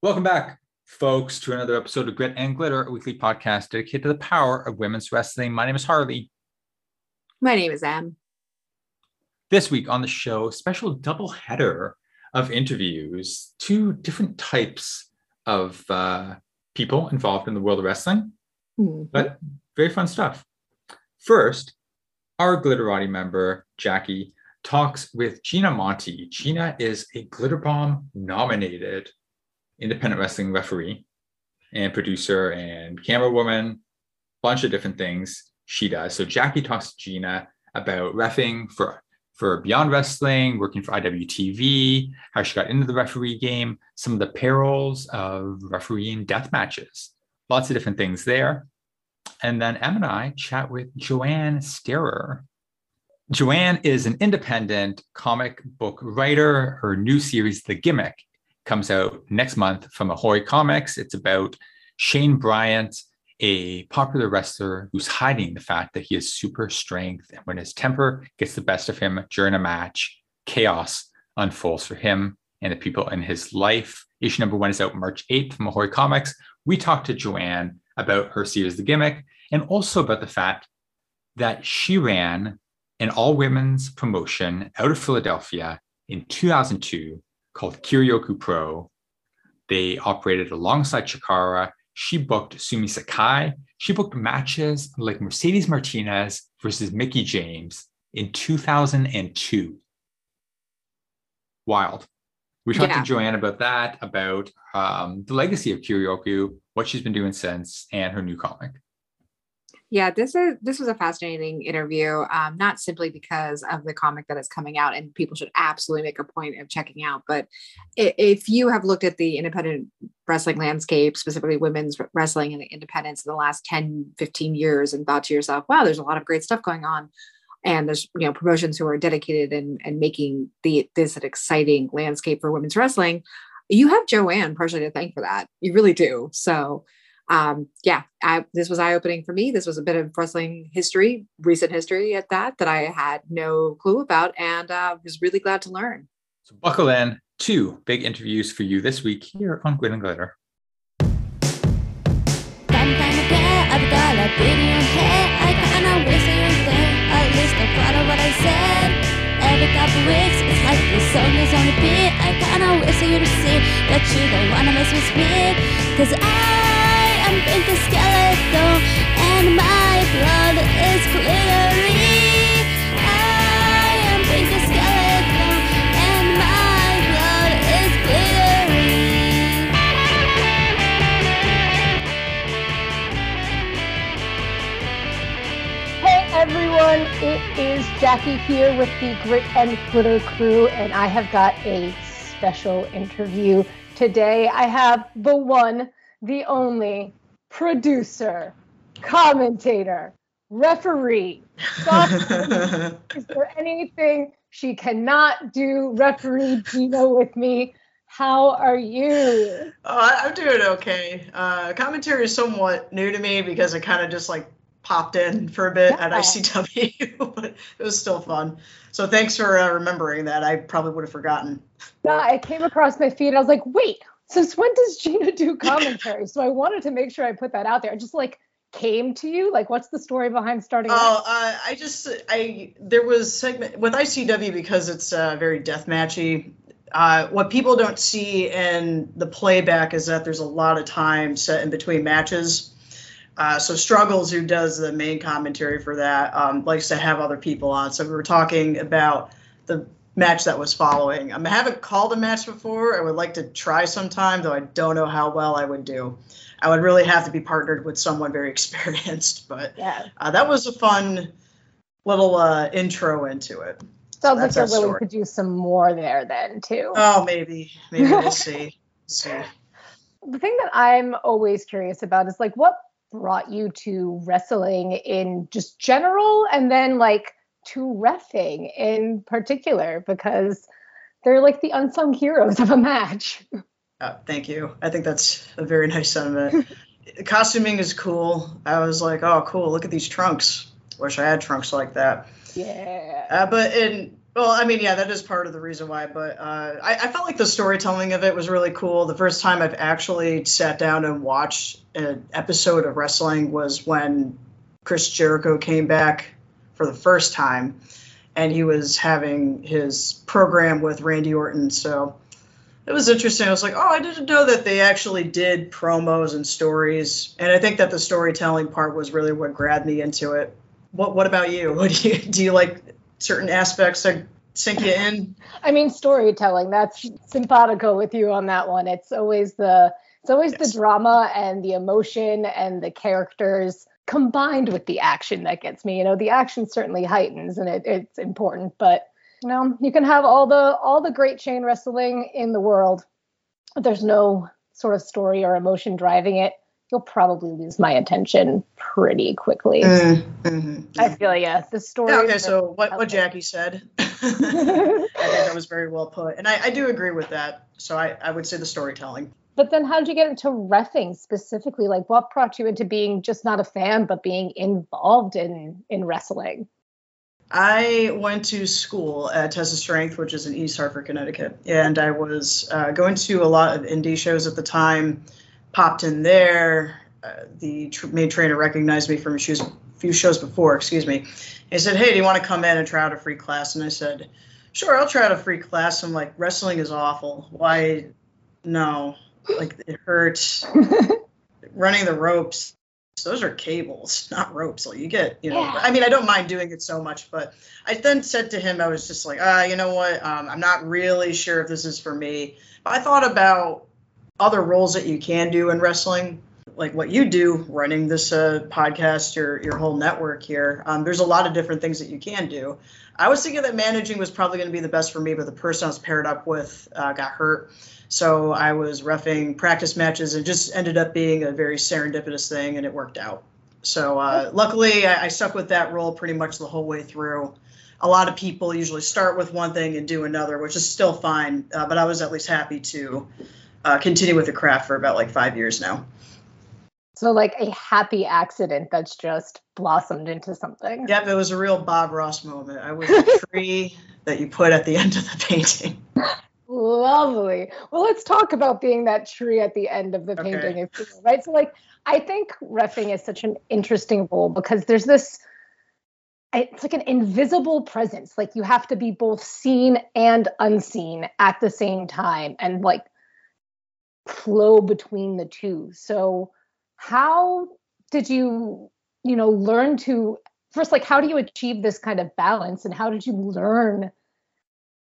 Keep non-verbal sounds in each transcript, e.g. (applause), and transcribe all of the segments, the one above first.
Welcome back, folks, to another episode of Grit and Glitter, a weekly podcast dedicated to the power of women's wrestling. My name is Harley. My name is Em. This week on the show, special double header of interviews, two different types of uh, people involved in the world of wrestling, mm-hmm. but very fun stuff. First, our Glitterati member, Jackie, talks with Gina Monty. Gina is a Glitter Bomb nominated independent wrestling referee and producer and camera woman, bunch of different things she does. So Jackie talks to Gina about refing for for Beyond Wrestling, working for IWTV, how she got into the referee game, some of the perils of refereeing death matches, lots of different things there. And then Em and I chat with Joanne Starer. Joanne is an independent comic book writer. Her new series, The Gimmick, comes out next month from Ahoy Comics. It's about Shane Bryant, a popular wrestler who's hiding the fact that he has super strength. And when his temper gets the best of him during a match, chaos unfolds for him and the people in his life. Issue number one is out March 8th from Ahoy Comics. We talked to Joanne about her series, The Gimmick, and also about the fact that she ran an all women's promotion out of Philadelphia in 2002 called Kiryoku Pro. They operated alongside Chikara. She booked Sumi Sakai. She booked matches like Mercedes Martinez versus Mickie James in 2002. Wild. We talked yeah. to Joanne about that, about um, the legacy of Kiryoku, what she's been doing since, and her new comic. Yeah, this is this was a fascinating interview. Um, not simply because of the comic that is coming out, and people should absolutely make a point of checking out. But if you have looked at the independent wrestling landscape, specifically women's wrestling and independence in the last 10, 15 years, and thought to yourself, wow, there's a lot of great stuff going on. And there's you know promotions who are dedicated and and making the this an exciting landscape for women's wrestling. You have Joanne partially to thank for that. You really do. So um, yeah, I, this was eye opening for me. This was a bit of wrestling history, recent history at that, that I had no clue about and uh, was really glad to learn. So, buckle in. Two big interviews for you this week here on Grit and Glitter. Every couple weeks, it's like the song is on repeat. I kinda wish you to see that you don't wanna miss me. Cause I and my blood is and my blood is. Hey everyone, it is Jackie here with the Grit and Glitter crew, and I have got a special interview today. I have the one, the only, producer, commentator, referee. (laughs) Is there anything she cannot do? Referee Gina with me. How are you? Oh, I'm doing okay. Uh, commentary is somewhat new to me because I kind of just like popped in for a bit yeah. at ICW, (laughs) but it was still fun. So thanks for uh, remembering that. I probably would have forgotten. Yeah, I came across my feed. I was like, wait, since when does Gina do commentary? so I wanted to make sure I put that out there. I just like came to you? Like, what's the story behind starting? Oh, uh, I just I there was segment with ICW because it's uh, very death matchy. Uh, what people don't see in the playback is that there's a lot of time set in between matches. Uh, so Struggles, who does the main commentary for that, um, likes to have other people on. So we were talking about the match that was following. Um, I haven't called a match before. I would like to try sometime, though I don't know how well I would do. I would really have to be partnered with someone very (laughs) experienced, but yeah, uh, that was a fun little uh, intro into it. Sounds like you're willing story. to do some more there then too. Oh, maybe, maybe we'll (laughs) see. see. The thing that I'm always curious about is like what brought you to wrestling in just general, and then like to refing in particular because they're like the unsung heroes of a match. Uh, thank you. I think that's a very nice sentiment. (laughs) Costuming is cool. I was like, oh, cool. Look at these trunks. Wish I had trunks like that. Yeah. Uh, but in Well, I mean, yeah, that is part of the reason why. But uh, I, I, felt like the storytelling of it was really cool. The first time I've actually sat down and watched an episode of wrestling was when Chris Jericho came back for the first time, and he was having his program with Randy Orton. So it was interesting. I was like, oh, I didn't know that they actually did promos and stories, and I think that the storytelling part was really what grabbed me into it. What What about you? (laughs) What do you do? You like certain aspects that sink you in? (laughs) I mean, storytelling. That's simpatico with you on that one. It's always the it's always yes. the drama and the emotion and the characters combined with the action that gets me. You know, the action certainly heightens and it, it's important, but you know, you can have all the all the great chain wrestling in the world. But there's no sort of story or emotion driving it you'll probably lose my attention pretty quickly. Mm, hmm I feel yeah. The story. Yeah, okay, so what, what Jackie said, (laughs) I think (laughs) that was very well put, and I, I do agree with that. So I, I would say the storytelling. But then, how did you get into refing specifically? Like, what brought you into being just not a fan, but being involved in in wrestling? I went to school at Tessa Strength, which is in East Hartford, Connecticut, and I was uh, going to a lot of indie shows at the time popped in there. Uh, the tr- main trainer recognized me from a few shows before, excuse me. He said, Hey, do you want to come in and try out a free class? And I said, Sure, I'll try out a free class. I'm like, Wrestling is awful. Why? No. Like, it hurts. Running the ropes, those are cables, not ropes. So you get, you know, yeah. I mean, I don't mind doing it so much, but I then said to him, I was just like, ah, you know what? Um, I'm not really sure if this is for me. But I thought about other roles that you can do in wrestling, like what you do, running this uh, podcast, your your whole network here. Um, there's a lot of different things that you can do. I was thinking that managing was probably going to be the best for me, but the person I was paired up with uh, got hurt, so I was refing practice matches and just ended up being a very serendipitous thing, and it worked out. So uh, luckily, I, I stuck with that role pretty much the whole way through a lot of people usually start with one thing and do another, which is still fine. Uh, but I was at least happy to uh, continue with the craft for about like five years now. So like a happy accident that's just blossomed into something. Yep, it was a real Bob Ross moment. I was a (laughs) tree that you put at the end of the painting. Lovely. Well, let's talk about being that tree at the end of the okay. painting, right? So, like, I think refing is such an interesting role because there's this. It's like an invisible presence. Like you have to be both seen and unseen at the same time, and like flow between the two. So how did you, you know, learn to first like how do you achieve this kind of balance and how did you learn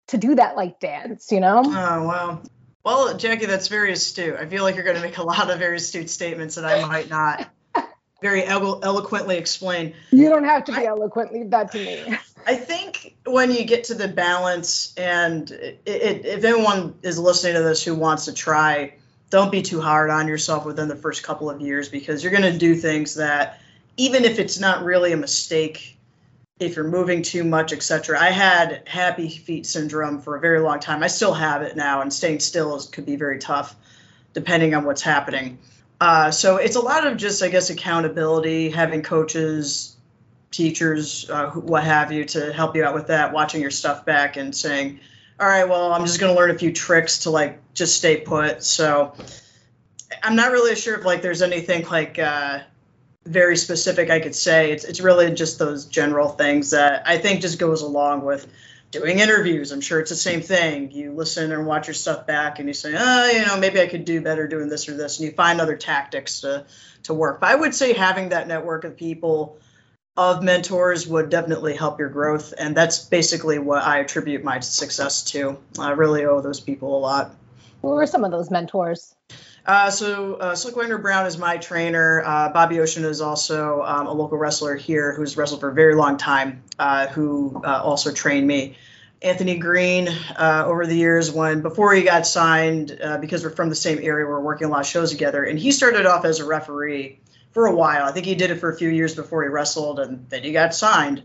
to do that like dance, you know? Oh, wow. Well, Jackie, that's very astute. I feel like you're going to make a lot of very astute statements that I might not (laughs) very elo- eloquently explain. You don't have to be I, eloquent. Leave that to me. I think when you get to the balance, and it, it, if anyone is listening to this who wants to try don't be too hard on yourself within the first couple of years because you're going to do things that even if it's not really a mistake if you're moving too much etc i had happy feet syndrome for a very long time. I still have it now and staying still is, could be very tough depending on what's happening. Uh, so it's a lot of just i guess accountability having coaches teachers uh, what have you to help you out with that watching your stuff back and saying all right, well, I'm just going to learn a few tricks to like just stay put. So I'm not really sure if like there's anything like uh, very specific I could say. It's it's really just those general things that I think just goes along with doing interviews. I'm sure it's the same thing. You listen and watch your stuff back, and you say, oh, you know, maybe I could do better doing this or this, and you find other tactics to to work. But I would say having that network of people of mentors would definitely help your growth. And that's basically what I attribute my success to. I really owe those people a lot. Who were some of those mentors? Uh, so uh, Slick Wagner Brown is my trainer. Uh, Bobby Ocean is also um, a local wrestler here who's wrestled for a very long time, uh, who uh, also trained me. Anthony Green, uh, over the years, when before he got signed, uh, because we're from the same area, we're working a lot of shows together, and he started off as a referee for a while. I think he did it for a few years before he wrestled, and then he got signed.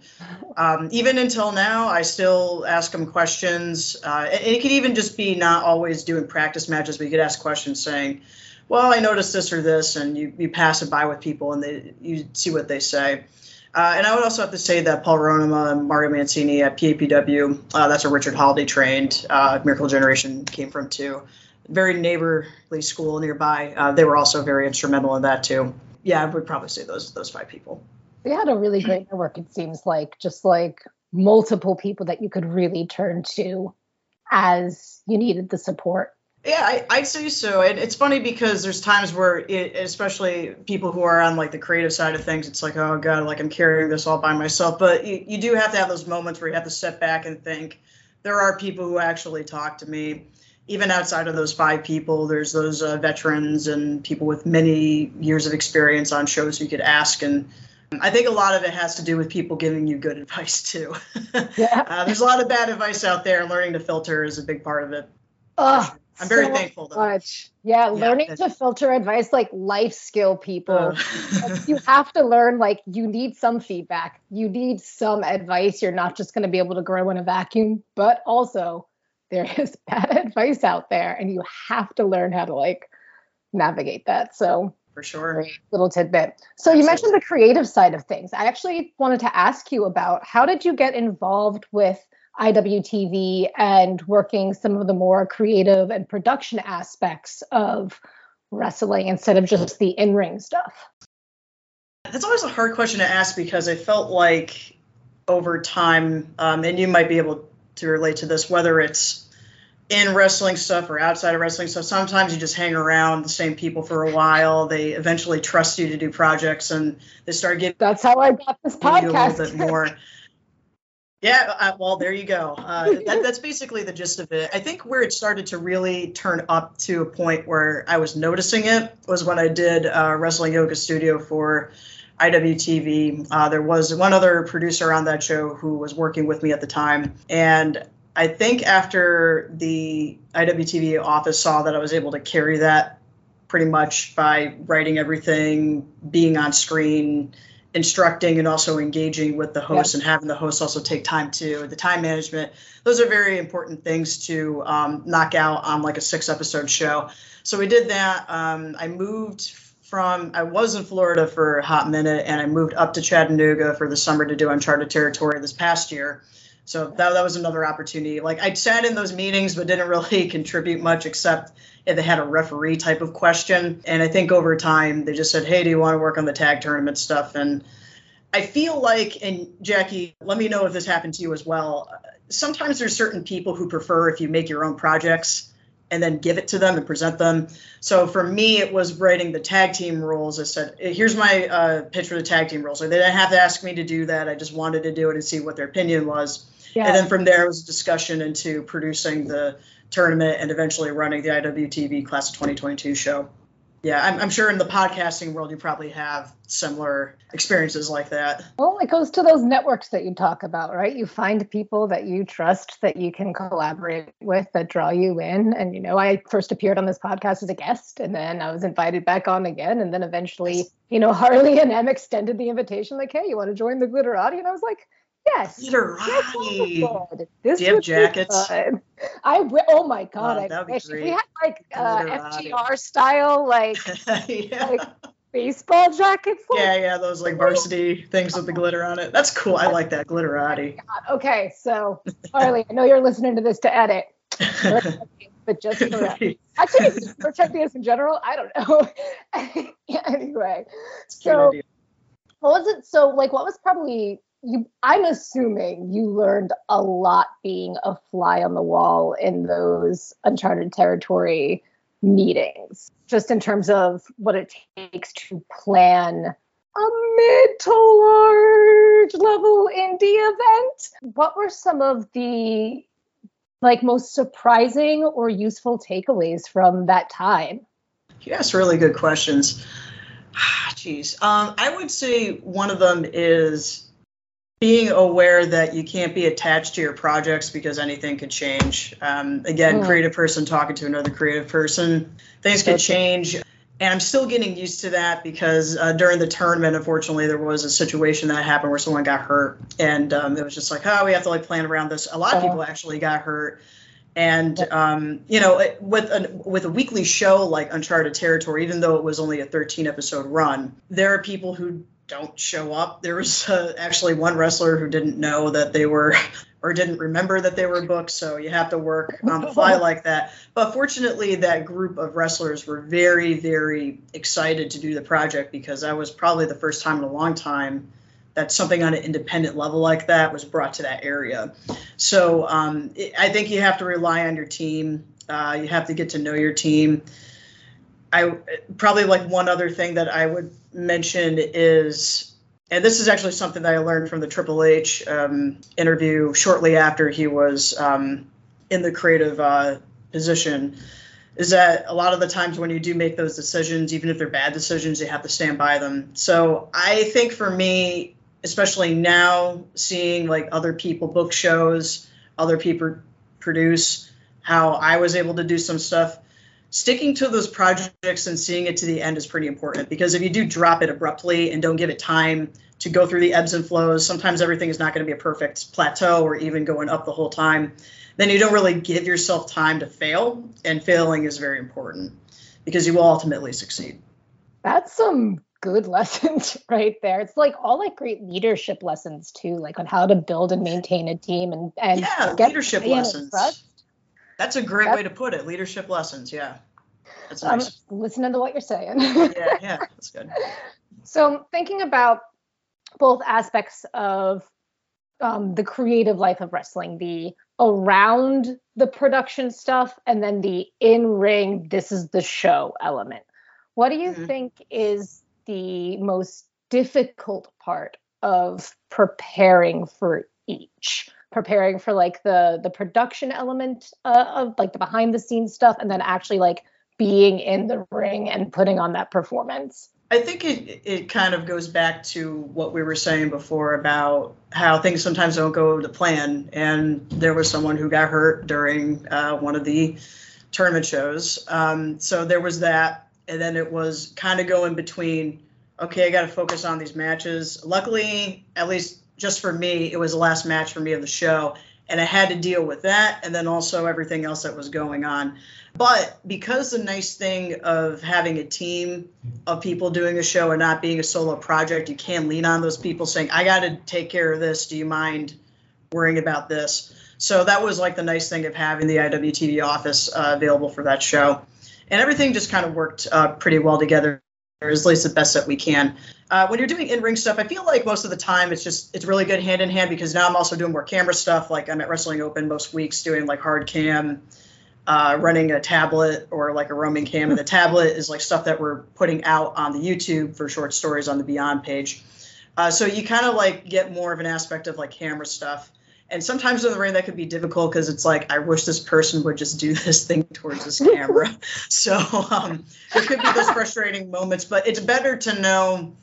Um, even until now, I still ask him questions. Uh, and it could even just be not always doing practice matches, but you could ask questions saying, "Well, I noticed this or this," and you, you pass it by with people, and they you see what they say. Uh, and I would also have to say that Paul Ronema and Mario Mancini at PAPW, uh, that's where Richard Holliday trained uh, Miracle Generation came from too. Very neighborly school nearby. Uh, they were also very instrumental in that too. Yeah, I would probably say those those five people. They had a really great network. It seems like just like multiple people that you could really turn to as you needed the support. Yeah, I, I'd say so. And it's funny because there's times where, it, especially people who are on like the creative side of things, it's like, oh God, like I'm carrying this all by myself. But you, you do have to have those moments where you have to step back and think there are people who actually talk to me. Even outside of those five people, there's those uh, veterans and people with many years of experience on shows you could ask. And I think a lot of it has to do with people giving you good (laughs) advice too. Yeah. uh, there's a lot of bad advice out there, learning to filter is a big part of it. Oh, I'm very so thankful. Though. Much. Yeah, yeah learning to filter advice like life skill people. Uh. you have to learn like you need some feedback. You need some advice. You're not just going to be able to grow in a vacuum, but also there (laughs) is bad advice out there and you have to learn how to like navigate that. So for sure. Little tidbit. So Absolutely. you mentioned the creative side of things. I actually wanted to ask you about how did you get involved with IWTV and working some of the more creative and production aspects of wrestling instead of just the in-ring stuff? That's always a hard question to ask because I felt like over time, um, and you might be able to relate to this, whether it's in wrestling stuff or outside of wrestling stuff, sometimes you just hang around the same people for a while. They eventually trust you to do projects, and they start getting. That's how I got this podcast. a little bit more. Yeah, uh, well, there you go. Uh, that, (laughs) that's basically the gist of it. I think where it started to really turn up to a point where I was noticing it was when I did uh, Wrestling Yoga Studio for IWTV. Uh, there was one other producer on that show who was working with me at the time. And I think after the IWTV office saw that I was able to carry that pretty much by writing everything, being on screen, instructing and also engaging with the host yeah. and having the host also take time to the time management. Those are very important things to um, knock out on like a six episode show. So we did that. Um, i moved from i was in florida for a hot minute and i moved up to chattanooga for the summer to do uncharted territory this past year so that, that was another opportunity like I'd sat in those meetings but didn't really (laughs) contribute much except if they had a referee type of question. And I think over time they just said, "Hey, do you want to work on the tag tournament stuff?" And I feel like, and Jackie, let me know if this happened to you as well. Sometimes there's certain people who prefer if you make your own projects and then give it to them and present them. So for me, it was writing the tag team rules. I said, here's my uh, pitch for the tag team rules. So they didn't have to ask me to do that. I just wanted to do it and see what their opinion was. Yeah. And then from there, it was a discussion into producing the tournament and eventually running the IWTV Class of 2022 show. Yeah, I'm, I'm, sure in the podcasting world you probably have similar experiences like that. Well, it goes to those networks that you talk about, right? You find people that you trust that you can collaborate with that draw you in. And, you know, I first appeared on this podcast as a guest and then I was invited back on again. And then eventually, you know, Harley and Em extended the invitation, like, hey, you want to join the Glitterati? And I was like, Yes. Glitterati. This Do you have jackets? I. Oh my god! Oh, I wish we had like uh, FTR style, like, (laughs) yeah. like baseball jackets. Like, yeah, yeah, those like varsity things with the glitter on it. That's cool. I like that glitterati. Oh okay, so Harley, I know you're listening to this to edit, (laughs) but just for. Actually, for check this in general, I don't know. (laughs) anyway, so what was it? So like, what was probably you i'm assuming you learned a lot being a fly on the wall in those uncharted territory meetings just in terms of what it takes to plan a mid to large level indie event. What were some of the like most surprising or useful takeaways from that time? You asked really good questions. (sighs) Jeez. Um, I would say one of them is being aware that you can't be attached to your projects because anything could change. Um, again, mm. creative person talking to another creative person, things could change. And I'm still getting used to that because uh, during the tournament, unfortunately, there was a situation that happened where someone got hurt, and um, it was just like, oh, we have to like plan around this. A lot of people actually got hurt, and um, you know, with a with a weekly show like Uncharted Territory, even though it was only a 13 episode run, there are people who don't show up. There was uh, actually one wrestler who didn't know that they were or didn't remember that they were booked, so you have to work on the fly like that. But fortunately, that group of wrestlers were very, very excited to do the project because that was probably the first time in a long time that something on an independent level like that was brought to that area. So um, it, I think you have to rely on your team. Uh, you have to get to know your team. I probably like one other thing that I would mention is, and this is actually something that I learned from the Triple H um, interview shortly after he was um, in the creative uh, position, is that a lot of the times when you do make those decisions, even if they're bad decisions, you have to stand by them. So I think for me, especially now, seeing like other people book shows, other people produce, how I was able to do some stuff sticking to those projects and seeing it to the end is pretty important because if you do drop it abruptly and don't give it time to go through the ebbs and flows, sometimes everything is not going to be a perfect plateau or even going up the whole time. Then you don't really give yourself time to fail, and failing is very important because you will ultimately succeed. That's some good (laughs) lessons right there. It's like all like great leadership lessons too, like on how to build and maintain a team and and yeah, get leadership lessons. That's a great way to put it. Leadership lessons. Yeah. That's nice. I'm listening to what you're saying. yeah, yeah, that's good. (laughs) So thinking about both aspects of um, the creative life of wrestling, the around the production stuff, and then the in ring, this is the show element. What do you mm-hmm. think is the most difficult part of preparing for each? Preparing for like the the production element uh, of like the behind the scenes stuff and then actually like being in the ring and putting on that performance. I think it it kind of goes back to what we were saying before about how things sometimes don't go to plan. And there was someone who got hurt during uh, one of the tournament shows. Um, so there was that. And then it was kind of going between okay i got to focus on these matches. Luckily at least just for me, it was the last match for me of the show. And I had to deal with that and then also everything else that was going on. But because the nice thing of having a team of people doing a show and not being a solo project, you can lean on those people saying, I got to take care of this. Do you mind worrying about this? So that was like the nice thing of having the IWTV office uh, available for that show. And everything just kind of worked uh, pretty well together, at least the best that we can. Uh, when you're doing in-ring stuff, I feel like most of the time it's just it's really good hand in hand because now I'm also doing more camera stuff. Like I'm at Wrestling Open most weeks doing like hard cam, uh, running a tablet or like a roaming cam, and the tablet is like stuff that we're putting out on the YouTube for short stories on the Beyond page. Uh, so you kind of like get more of an aspect of like camera stuff. And sometimes in the rain that could be difficult because it's like I wish this person would just do (laughs) this thing towards this camera. (laughs) so um, there could be those frustrating moments, but it's better to know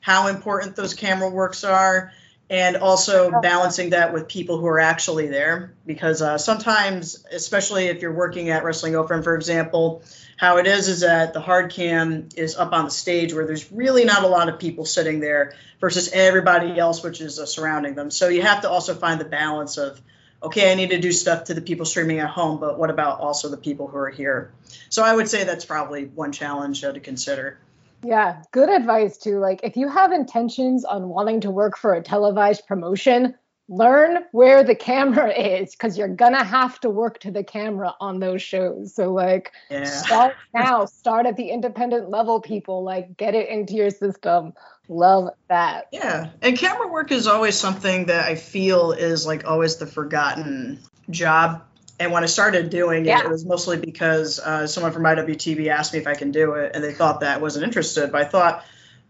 how important those camera works are and also balancing that with people who are actually there because uh, sometimes especially if you're working at wrestling open for example how it is is that the hard cam is up on the stage where there's really not a lot of people sitting there versus everybody else which is uh, surrounding them. So you have to also find the balance of okay i need to do stuff to the people streaming at home but what about also the people who are here? So i would say that's probably one challenge uh, to consider yeah, good advice too. Like if you have intentions on wanting to work for a televised promotion, learn where the camera (laughs) is because you're gonna have to work to the camera on those shows. So like yeah. start (laughs) now, start at the independent level, people. Like get it into your system. Love that. Yeah. And camera work is always something that I feel is like always the forgotten job and when I started doing yeah. it, it was mostly because uh, someone from IWTV asked me if I can do it, and they thought that I wasn't interested. But I thought,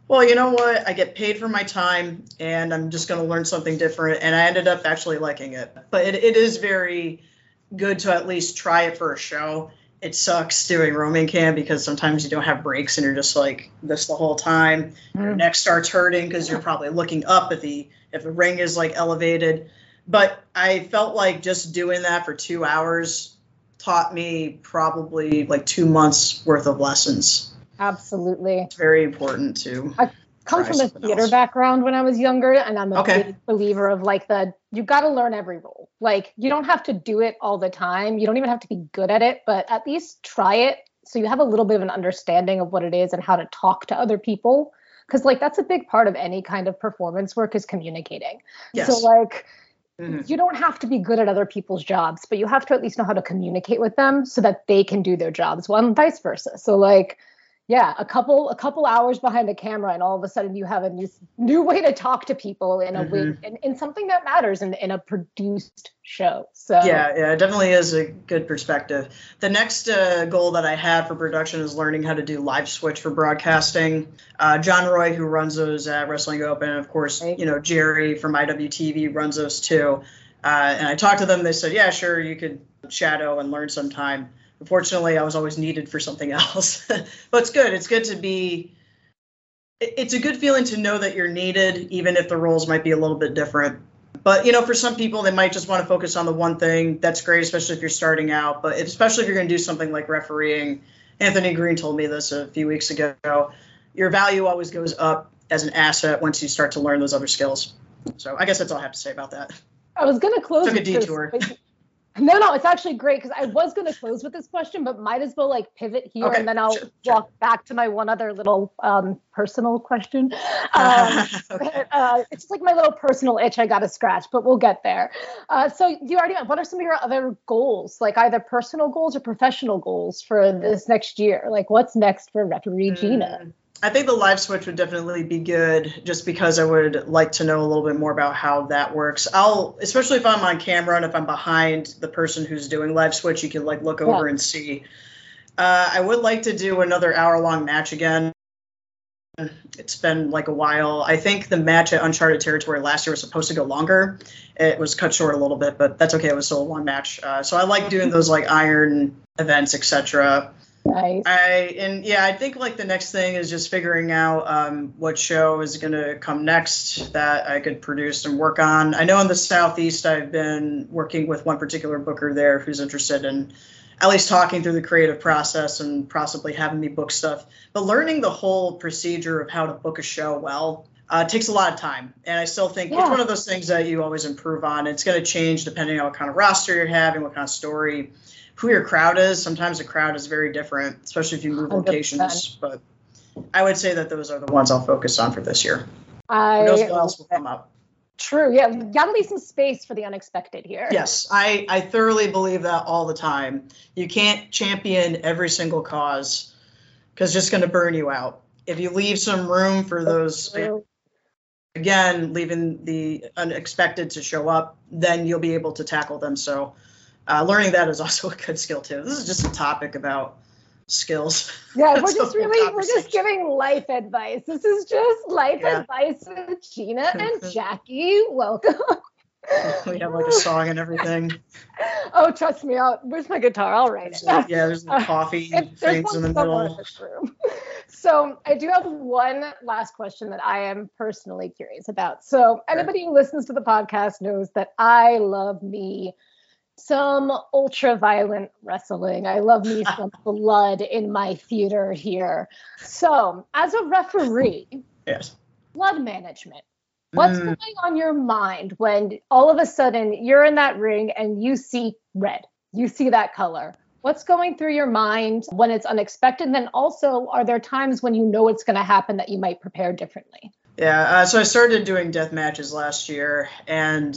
well, you know what? I get paid for my time, and I'm just going to learn something different. And I ended up actually liking it. But it, it is very good to at least try it for a show. It sucks doing roaming cam because sometimes you don't have breaks and you're just like this the whole time. Mm. Your neck starts hurting because you're probably looking up at the if the ring is like elevated but I felt like just doing that for two hours taught me probably like two months worth of lessons. Absolutely. It's very important to. I come from a theater else. background when I was younger, and I'm a okay. big believer of like the you got to learn every role. Like you don't have to do it all the time. You don't even have to be good at it, but at least try it so you have a little bit of an understanding of what it is and how to talk to other people because like that's a big part of any kind of performance work is communicating Yes. so like Mhm. you don't have to be good at other people's jobs but you have to at least know how to communicate with them so that they can do their jobs well and vice versa so like yeah a couple a couple hours behind the camera and all of a sudden you have a new new way to talk to people in a way Mm-hmm. in, in something that matters in, in a produced show so Yeah, yeah, it definitely is a good perspective. The next uh, goal that I have for production is learning how to do live switch for broadcasting. Uh, John Roy, who runs those at Wrestling Open, and of course, Right. you know Jerry from IWTV runs those too. Uh, and I talked to them. They said, "Yeah, sure, you could shadow and learn sometime." Unfortunately, I was always needed for something else. (laughs) but it's good. It's good to be. It's a good feeling to know that you're needed, even if the roles might be a little bit different but you know for some people they might just want to focus on the one thing that's great especially if you're starting out but especially if you're going to do something like refereeing anthony green told me this a few weeks ago your value always goes up as an asset once you start to learn those other skills so i guess that's all i have to say about that I was gonna close Took a detour. (laughs) No, no, it's actually great because I was gonna close with this question, but might as well like pivot here Okay, and then I'll sure, sure. walk back to my one other little um, personal question. (laughs) Um, okay. uh, it's just like my little personal itch I got to scratch, but we'll get there. Uh, so you already, what are some of your other goals, like either personal goals or professional goals for this next year? Like what's next for referee Gina? I think the live switch would definitely be good just because I would like to know a little bit more about how that works. I'll especially if I'm on camera and if I'm behind the person who's doing live switch, you can like look over Yeah. and see. Uh, I would like to do another hour long match again. It's been like a while. I think the match at Uncharted Territory last year was supposed to go longer. It was cut short a little bit, but that's okay. It was still a long match. Uh, so I like doing those like iron events, etc. Nice. I and yeah, I think like the next thing is just figuring out um, what show is going to come next that I could produce and work on. I know in the southeast, I've been working with one particular booker there who's interested in at least talking through the creative process and possibly having me book stuff. But learning the whole procedure of how to book a show well uh, takes a lot of time, and I still think it's one of those things that you always improve on. It's going to change depending on what kind of roster you're having, what kind of story who your crowd is. Sometimes the crowd is very different, especially if you move 100%. locations. But I would say that those are the ones I'll focus on for this year. Who I knows what else will come up? true. Yeah, you gotta leave some space for the unexpected here. Yes, I, I thoroughly believe that all the time. You can't champion every single cause because it's just going to burn you out. If you leave some room for those, again, leaving the unexpected to show up, then you'll be able to tackle them. So, uh, learning that is also (laughs) a good skill too. This is just a topic about skills. (laughs) Yeah, we're just really we're just giving life advice. This is just life Yeah. advice with Gina (laughs) and Jackie. Welcome. we have like a song and everything. Oh, trust me. I'll, where's my guitar? I'll write it. yeah, there's the Uh, coffee there's things in the in middle. room. So I do have one last question that I am personally curious about. So anybody who listens to the podcast knows that I love me some ultra violent wrestling. I love me (laughs) some blood in my theater here. So as a referee, Yes. blood management. What's Mm. going on your mind when all of a sudden you're in that ring and you see red? You see that color. What's going through your mind when it's unexpected? And then also, are there times when you know it's going to happen that you might prepare differently? Yeah, uh, so I started doing death matches last year, and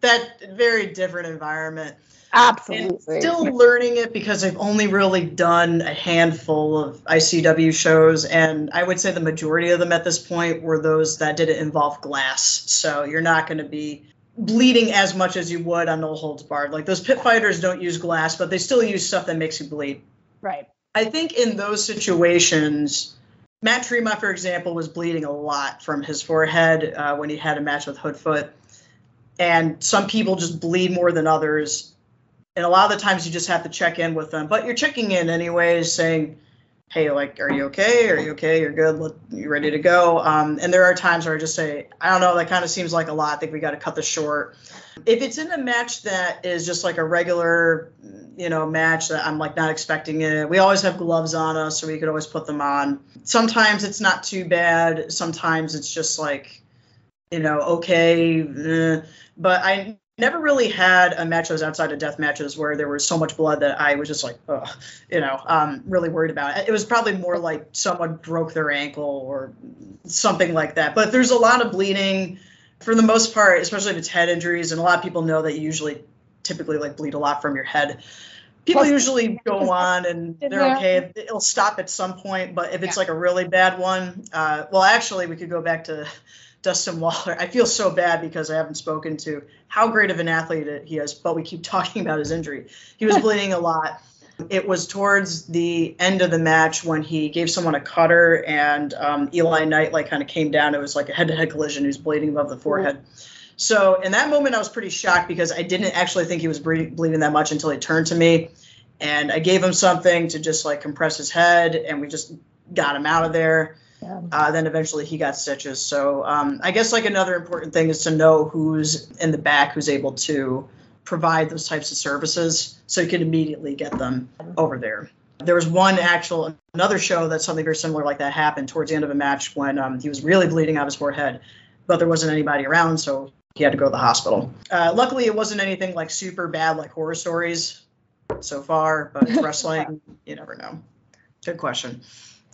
that very different environment. And Absolutely. still learning it because I've only really done a handful of ICW shows, and I would say the majority of them at this point were those that didn't involve glass. So you're not going to be bleeding as much as you would on No Holds Barred. Like those pit fighters don't use glass, but they still use stuff that makes you bleed. right. I think in those situations, Matt Tremont, for example, was bleeding a lot from his forehead uh, when he had a match with Hoodfoot. And some people just bleed more than others. And a lot of the times you just have to check in with them. But you're checking in anyways, saying, hey, like, are you okay? Are you okay? You're good. Let, you ready to go? Um, and there are times where I just say, I don't know, that kind of seems like a lot. I think we got to cut this short. If it's in a match that is just like a regular, you know, match that I'm like not expecting it, we always have gloves on us, so we could always put them on. Sometimes it's not too bad. Sometimes it's just like, you know, okay. eh. But I never really had a match that was outside of death matches where there was so much blood that I was just like, ugh, you know, um, really worried about it. It was probably more like someone broke their ankle or something like that. But there's a lot of bleeding for the most part, especially if it's head injuries, and a lot of people know that you usually typically like bleed a lot from your head. People usually go on and they're okay. It'll stop at some point, but if it's yeah. like a really bad one, uh, well, actually, we could go back to Dustin Waller. I feel so bad because I haven't spoken to how great of an athlete he is, but we keep (laughs) talking about his injury. He was bleeding a lot. It was towards the end of the match when he gave someone a cutter and um, Eli Knight like kind of came down. It was like a head-to-head collision. He was bleeding above the forehead. So in that moment, I was pretty shocked because I didn't actually think he was bleeding that much until he turned to me, and I gave him something to just like compress his head, and we just got him out of there. Yeah. Uh, then eventually he got stitches. So um, I guess like another important thing is to know who's in the back who's able to provide those types of services so you can immediately get them over there. There was one actual another show that something very similar like that happened towards the end of a match when um, he was really bleeding out his forehead, but there wasn't anybody around, so he had to go to the hospital. Uh, luckily, it wasn't anything like super bad like horror stories so far, but (laughs) wrestling, you never know. Good question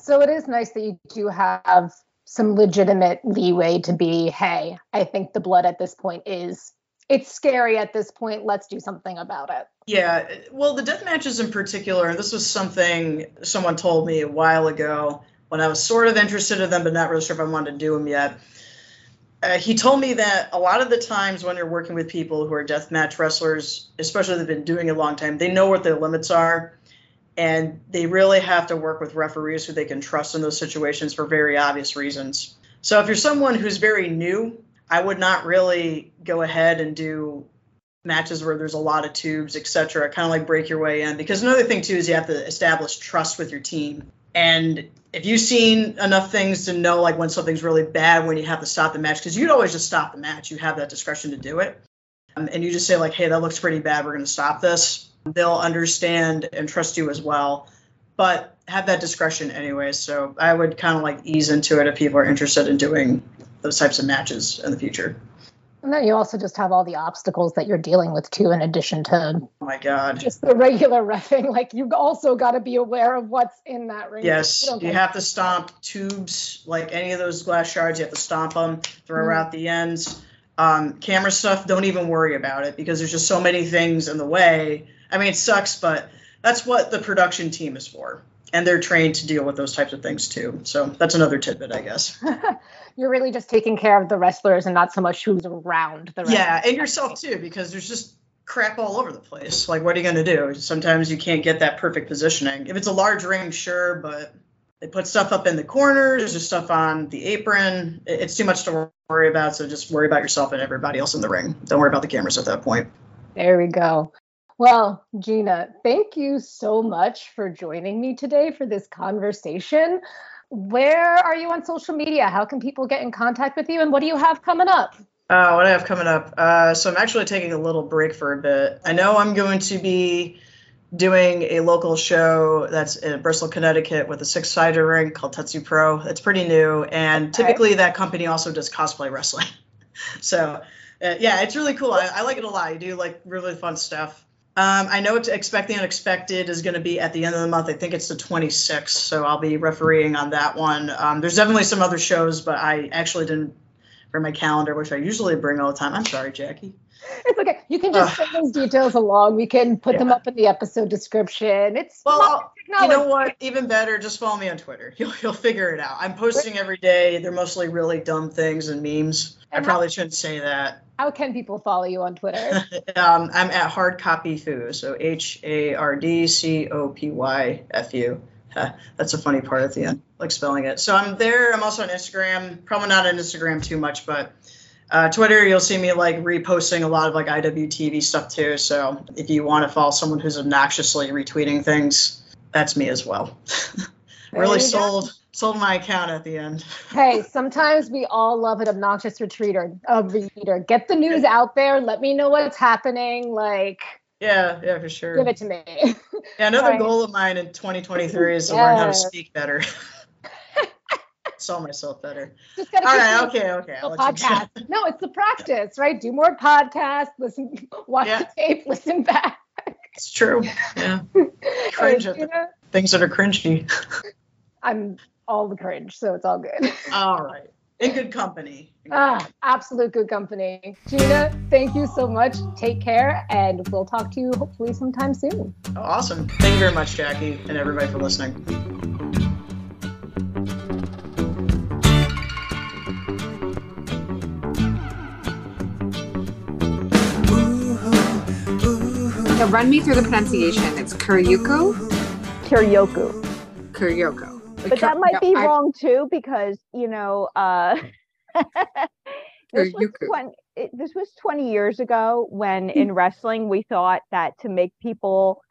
so it is nice that you do have some legitimate leeway to be, hey, I think the blood at this point is it's scary at this point. Let's do something about it. Yeah. Well, the death matches in particular, and this was something someone told me a while ago when I was sort of interested in them, but not really sure if I wanted to do them yet. Uh, he told me that a lot of the times when you're working with people who are death match wrestlers, especially they've been doing it a long time, they know what their limits are and they really have to work with referees who they can trust in those situations for very obvious reasons. So if you're someone who's very new, I would not really go ahead and do matches where there's a lot of tubes, etc. Kind of like break your way in because another thing too is you have to establish trust with your team. And if you've seen enough things to know like when something's really bad, when you have to stop the match, because you'd always just stop the match, you have that discretion to do it, um, and you just say like, "Hey, that looks pretty bad. We're going to stop this." They'll understand and trust you as well but have that discretion anyway. So i would kind of like ease into it if people are interested in doing those types of matches in the future. And then you also just have all the obstacles that you're dealing with too in addition to oh my god. just the regular refing. Like you've also got to be aware of what's in that ring. Yes you, you have to stomp tubes like any of those glass shards you have to stomp them throw mm-hmm. out the ends. Um, camera stuff don't even worry about it because there's just so many things in the way I mean, it sucks, but that's what the production team is for. And they're trained to deal with those types of things too. So that's another tidbit, I guess. (laughs) You're really just taking care of the wrestlers and not so much who's around the wrestlers. Yeah, and yourself too, because there's just crap all over the place. Like, what are you going to do? Sometimes you can't get that perfect positioning. If it's a large ring, sure, but they put stuff up in the corners, there's stuff on the apron. It's too much to worry about. So just worry about yourself and everybody else in the ring. Don't worry about the cameras at that point. There we go. Well, Gina, thank you so much for joining me today for this conversation. Where are you on social media? How can people get in contact with you? And what do you have coming up? Uh, what I have coming up. Uh, so I'm actually taking a little break for a bit. I know I'm going to be doing a local show that's in Bristol, Connecticut with a six sided ring called Tetsu Pro. It's pretty new. And okay. typically that company also does cosplay wrestling. (laughs) so uh, yeah, it's really cool. I, I, like it a lot. You do like really fun stuff. Um, I know Expect the Unexpected is going to be at the end of the month. I think it's the 26th, so I'll be refereeing on that one. Um, there's definitely some other shows, but I actually didn't bring my calendar, which I usually bring all the time. I'm sorry, Jackie. It's okay. You can just send those details along. We can put yeah. them up in the episode description. It's well, you know what? Even better, just follow me on Twitter. (laughs) You'll you'll figure it out. I'm posting every day. They're mostly really dumb things and memes. And I probably how, shouldn't say that. How can people follow you on Twitter? (laughs) um, I'm at Hard Copy Fu. So H A R D C O P Y F U. (laughs) That's a funny part at the end, like spelling it. So I'm there. I'm also on Instagram. Probably not on Instagram too much, but uh, Twitter, you'll see me like reposting a lot of like IWTV stuff too. So if you want to follow someone who's obnoxiously retweeting things, that's me as well. (laughs) really sold sold my account at the end. (laughs) hey, sometimes we all love an obnoxious retweeter, a reader. Get the news out there. Let me know what's happening. Like. Yeah, yeah, for sure. Give it to me. (laughs) yeah, another goal of mine in 2023 is to yes. learn how to speak better. Sell myself better. Just gotta All right, okay, okay. podcast. no, it's the practice, right? Do more podcasts, listen, (laughs) watch yeah. the tape, listen back. It's true. Yeah. (laughs) Cringe at the things that are cringy. (laughs) I'm all the cringe, so it's all good. All right. In good company. ah, absolute good company. Gina, thank you so much. Take care, and we'll talk to you hopefully sometime soon. Awesome. Thank you very much, Jackie, and everybody for listening. Run me through the pronunciation. It's Kuryuko? Kuryoku. Kuryoko but that might be I, wrong too because you know uh (laughs) this was 20 it, this was 20 years ago when in wrestling we thought that to make people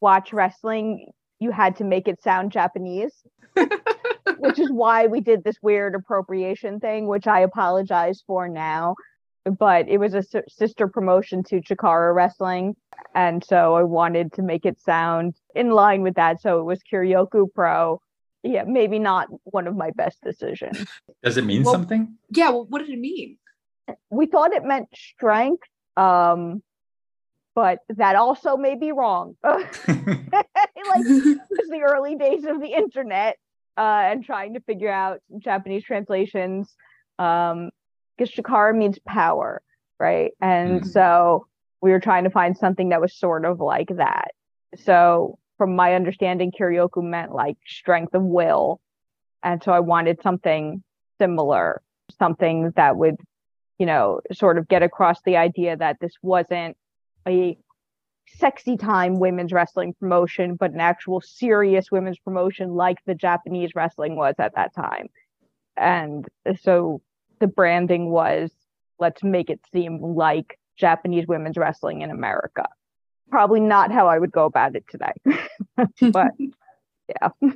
watch wrestling you had to make it sound japanese (laughs) which is why we did this weird appropriation thing which i apologize for now but it was a sister promotion to chikara wrestling and so i wanted to make it sound in line with that so it was kuryoku pro yeah, maybe not one of my best decisions. Does it mean well, something? Yeah. Well, what did it mean? We thought it meant strength, um, but that also may be wrong. (laughs) like (laughs) it was the early days of the internet uh, and trying to figure out Japanese translations. Um, Chikara means power, right? And mm. so we were trying to find something that was sort of like that. So from my understanding, Kuryoku meant like strength of will. And so I wanted something similar, something that would, you know, sort of get across the idea that this wasn't a sexy time women's wrestling promotion, but an actual serious women's promotion like the Japanese wrestling was at that time. And so the branding was let's make it seem like Japanese women's wrestling in America probably not how I would go about it today. (laughs) but (laughs) yeah.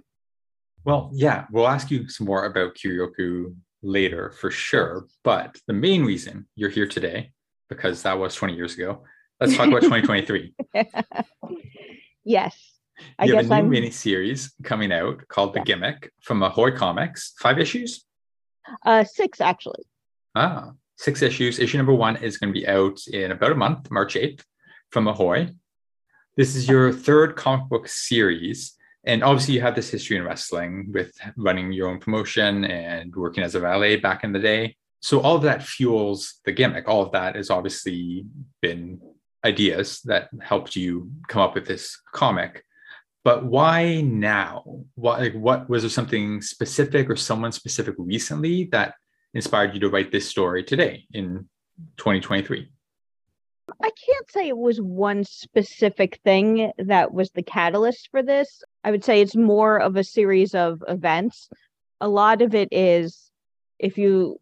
Well, yeah, we'll ask you some more about Kuryoku later for sure. But the main reason you're here today, because that was 20 years ago, let's talk about 2023. (laughs) yes. I you have a new I'm... mini series coming out called The Gimmick from Ahoy Comics. Five issues? Uh, six, actually. Ah, six issues. Issue number one is going to be out in about a month, March 8th, from Ahoy. This is your third comic book series. And obviously, you have this history in wrestling with running your own promotion and working as a valet back in the day. So, all of that fuels the gimmick. All of that has obviously been ideas that helped you come up with this comic. But why now? What, like, what was there something specific or someone specific recently that inspired you to write this story today in 2023? I can't say it was one specific thing that was the catalyst for this. I would say it's more of a series of events. A lot of it is if you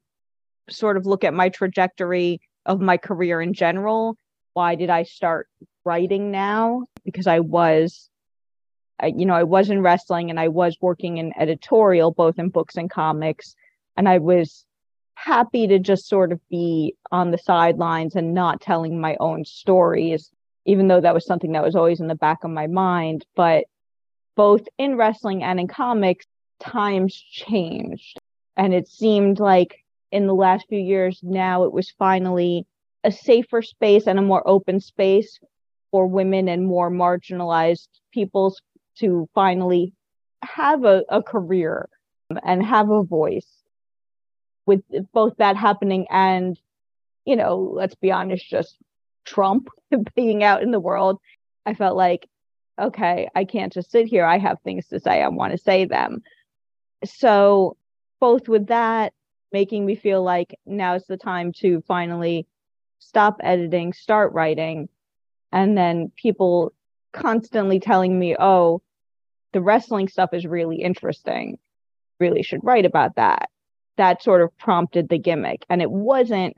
sort of look at my trajectory of my career in general, why did I start writing now? Because I was I, you know, I was in wrestling and I was working in editorial, both in books and comics. And I was happy to just sort of be on the sidelines and not telling my own stories, even though that was something that was always in the back of my mind. But both in wrestling and in comics, times changed. And it seemed like in the last few years now, it was finally a safer space and a more open space for women and more marginalized peoples to finally have a, a career and have a voice with both that happening and, you know, let's be honest, just Trump (laughs) being out in the world, I felt like, okay, I can't just sit here. I have things to say. I want to say them. So, both with that, making me feel like now is the time to finally stop editing, start writing, and then people constantly telling me, oh, the wrestling stuff is really interesting. Really should write about that that sort of prompted the gimmick. And it wasn't,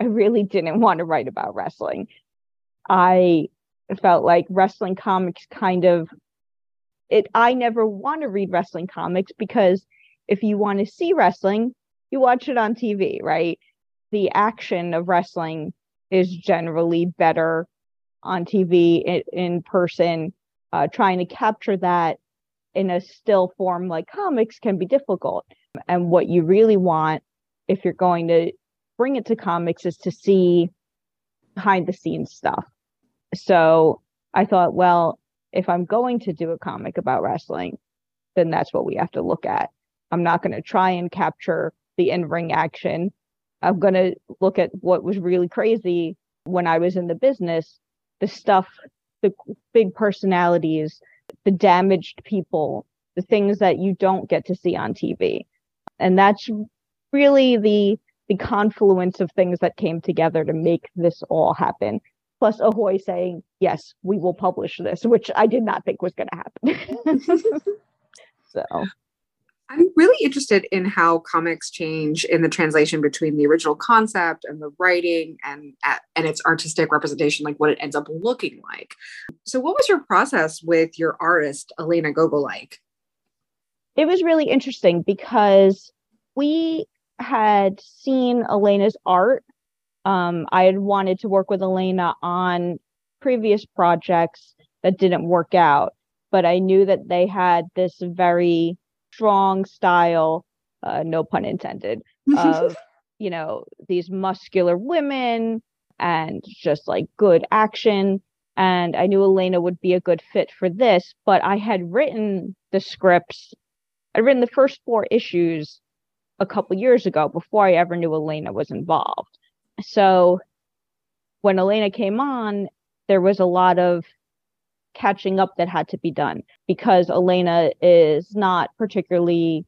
I really didn't (laughs) want to write about wrestling. I felt like wrestling comics kind of it I never want to read wrestling comics because if you want to see wrestling, you watch it on TV, right? The action of wrestling is generally better on TV in, in person. Uh, trying to capture that in a still form like comics can be difficult. And what you really want if you're going to bring it to comics is to see behind the scenes stuff. So I thought, well, if I'm going to do a comic about wrestling, then that's what we have to look at. I'm not going to try and capture the in ring action. I'm going to look at what was really crazy when I was in the business the stuff, the big personalities, the damaged people, the things that you don't get to see on TV. And that's really the the confluence of things that came together to make this all happen. Plus Ahoy saying, yes, we will publish this, (laughs) which I did not think was going to happen. (laughs) so I'm really interested in how comics change in the translation between the original concept and the writing and and its artistic representation, like what it ends up looking like. So, what was your process with your artist, Elena Gogou, like? It was really interesting because we had seen Elena's art. Um, I had wanted to work with Elena on previous projects that didn't work out, but I knew that they had this very strong style, uh, no pun intended, of, (laughs) you know, these muscular women and just like good action. And I knew Elena would be a good fit for this, but I had written the scripts. I'd written the first four issues a couple years ago before I ever knew Elena was involved. So when Elena came on, there was a lot of catching up that had to be done because Elena is not particularly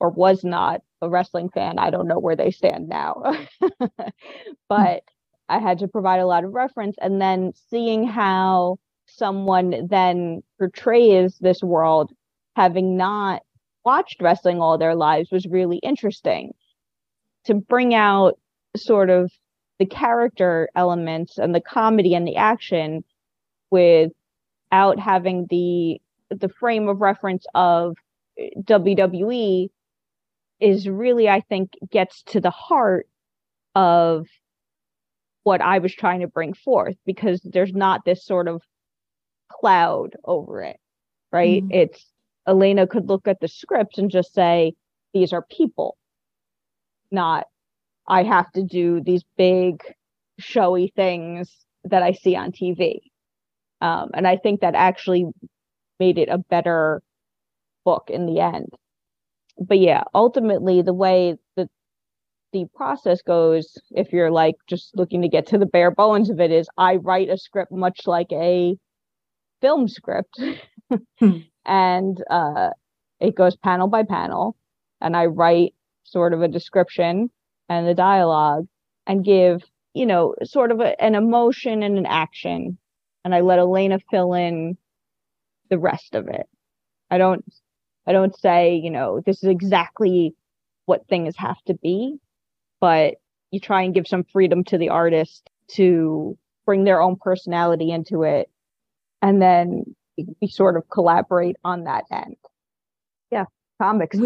or was not a wrestling fan. I don't know where they stand now. (laughs) but I had to provide a lot of reference and then seeing how someone then portrays this world having not watched wrestling all their lives was really interesting to bring out sort of the character elements and the comedy and the action with without having the the frame of reference of WWE is really I think gets to the heart of what I was trying to bring forth because there's not this sort of cloud over it right mm-hmm. it's Elena could look at the scripts and just say these are people not I have to do these big showy things that I see on TV um, and I think that actually made it a better book in the end. But yeah, ultimately, the way that the process goes, if you're like just looking to get to the bare bones of it, is I write a script much like a film script, hmm. (laughs) and uh, it goes panel by panel, and I write sort of a description and the dialogue and give you know sort of a, an emotion and an action and I let Elena fill in the rest of it. I don't I don't say, you know, this is exactly what things have to be, but you try and give some freedom to the artist to bring their own personality into it and then we sort of collaborate on that end. Yeah, comics.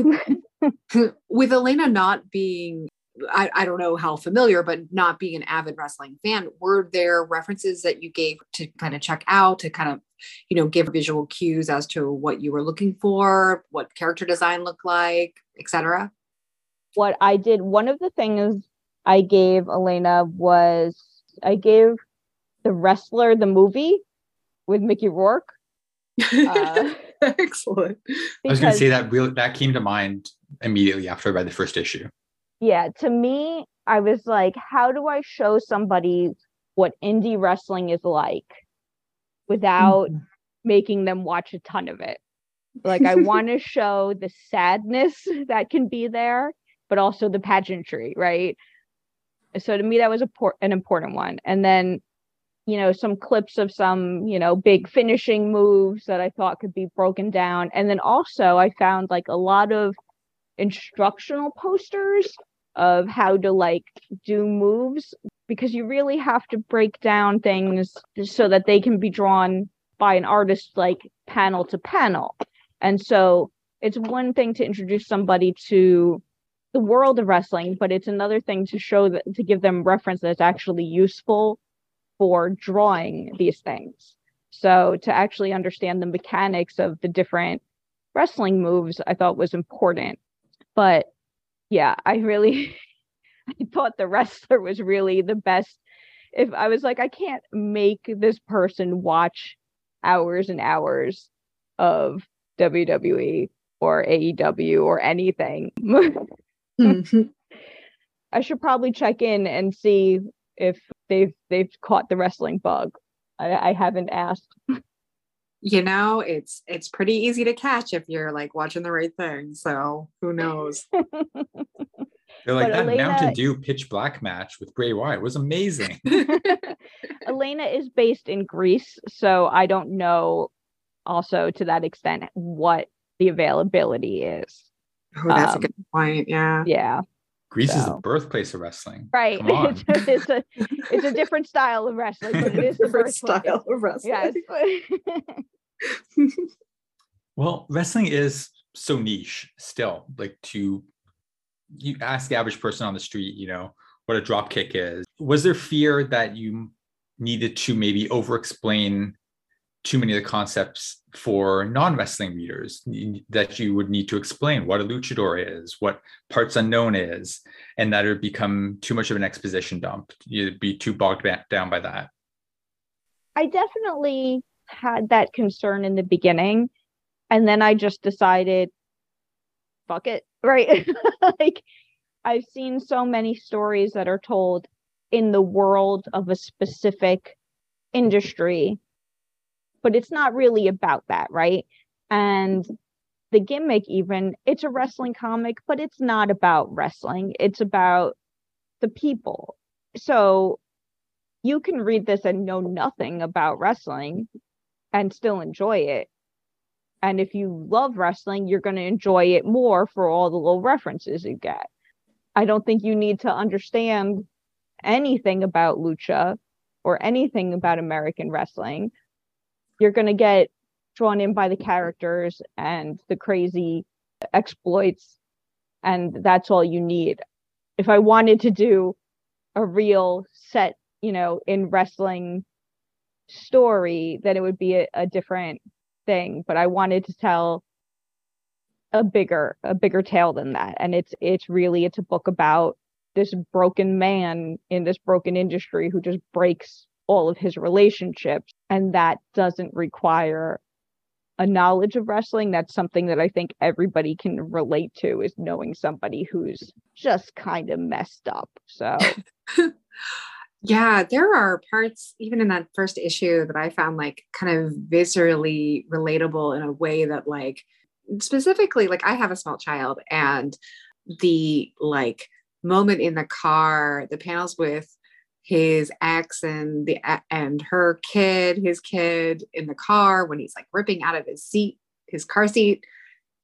with (laughs) Elena not being I, I don't know how familiar, but not being an avid wrestling fan, were there references that you gave to kind of check out to kind of, you know, give visual cues as to what you were looking for, what character design looked like, etc.? What I did, one of the things I gave Elena was I gave the wrestler the movie with Mickey Rourke. (laughs) Uh, Excellent. I was going to say that real that came to mind immediately after I read the first issue yeah, to me, I was like, how do I show somebody what indie wrestling is like without mm-hmm. making them watch a ton of it? Like, I (laughs) want to show the sadness (laughs) that can be there, but also the pageantry, right? So to me, that was a por- an important one. And then, you know, some clips of some, you know, big finishing moves that I thought could be broken down. And then also, I found like a lot of instructional posters of how to like do moves because you really have to break down things so that they can be drawn by an artist like panel to panel. And so it's one thing to introduce somebody to the world of wrestling, but it's another thing to show that to give them reference that's actually useful for drawing these things. So to actually understand the mechanics of the different wrestling moves, I thought was important. But yeah, I really (laughs) I thought the wrestler was really the best. If I was like, I can't make this person watch hours and hours of WWE or AEW or anything. mm-hmm. (laughs) I should probably check in and see if they've they've caught the wrestling bug. I, I haven't asked. (laughs) You know, it's it's pretty easy to catch if you're like watching the right thing. So who knows? (laughs) They're like but that Elena, Mountain Dew pitch black match with Bray Wyatt was amazing. (laughs) (laughs) Elena is based in Greece, so I don't know also to that extent what the availability is. Oh, that's um, a good point. Yeah. Yeah. Greece so. is the birthplace of wrestling. Right. It's, it's, a it's a different style of wrestling, but it is the different style of wrestling. Yes. (laughs) well, wrestling is so niche still. Like to you ask the average person on the street, you know, what a drop kick is. Was there fear that you needed to maybe over explain too many of the concepts for non-wrestling readers that you would need to explain what a luchador is, what parts unknown is, and that it would become too much of an exposition dump. You'd be too bogged down by that. I definitely had that concern in the beginning. And then I just decided, fuck it. (laughs) Right. like I've seen so many stories that are told in the world of a specific industry but it's not really about that, right? And the gimmick, even, it's a wrestling comic, but it's not about wrestling. It's about the people. So you can read this and know nothing about wrestling and still enjoy it. And if you love wrestling, you're going to enjoy it more for all the little references you get. I don't think you need to understand anything about lucha or anything about American wrestling you're going to get drawn in by the characters and the crazy exploits and that's all you need if i wanted to do a real set you know in wrestling story then it would be a, a different thing but i wanted to tell a bigger a bigger tale than that and it's it's really it's a book about this broken man in this broken industry who just breaks all of his relationships. And that doesn't require a knowledge of wrestling. That's something that I think everybody can relate to is knowing somebody who's just kind of messed up. So (laughs) yeah, there are parts even in that first issue that I found like kind of viscerally relatable in a way that like specifically like I have a small child and the like moment in the car, the panels with his ex and the and her kid, his kid in the car when he's like ripping out of his seat, his car seat.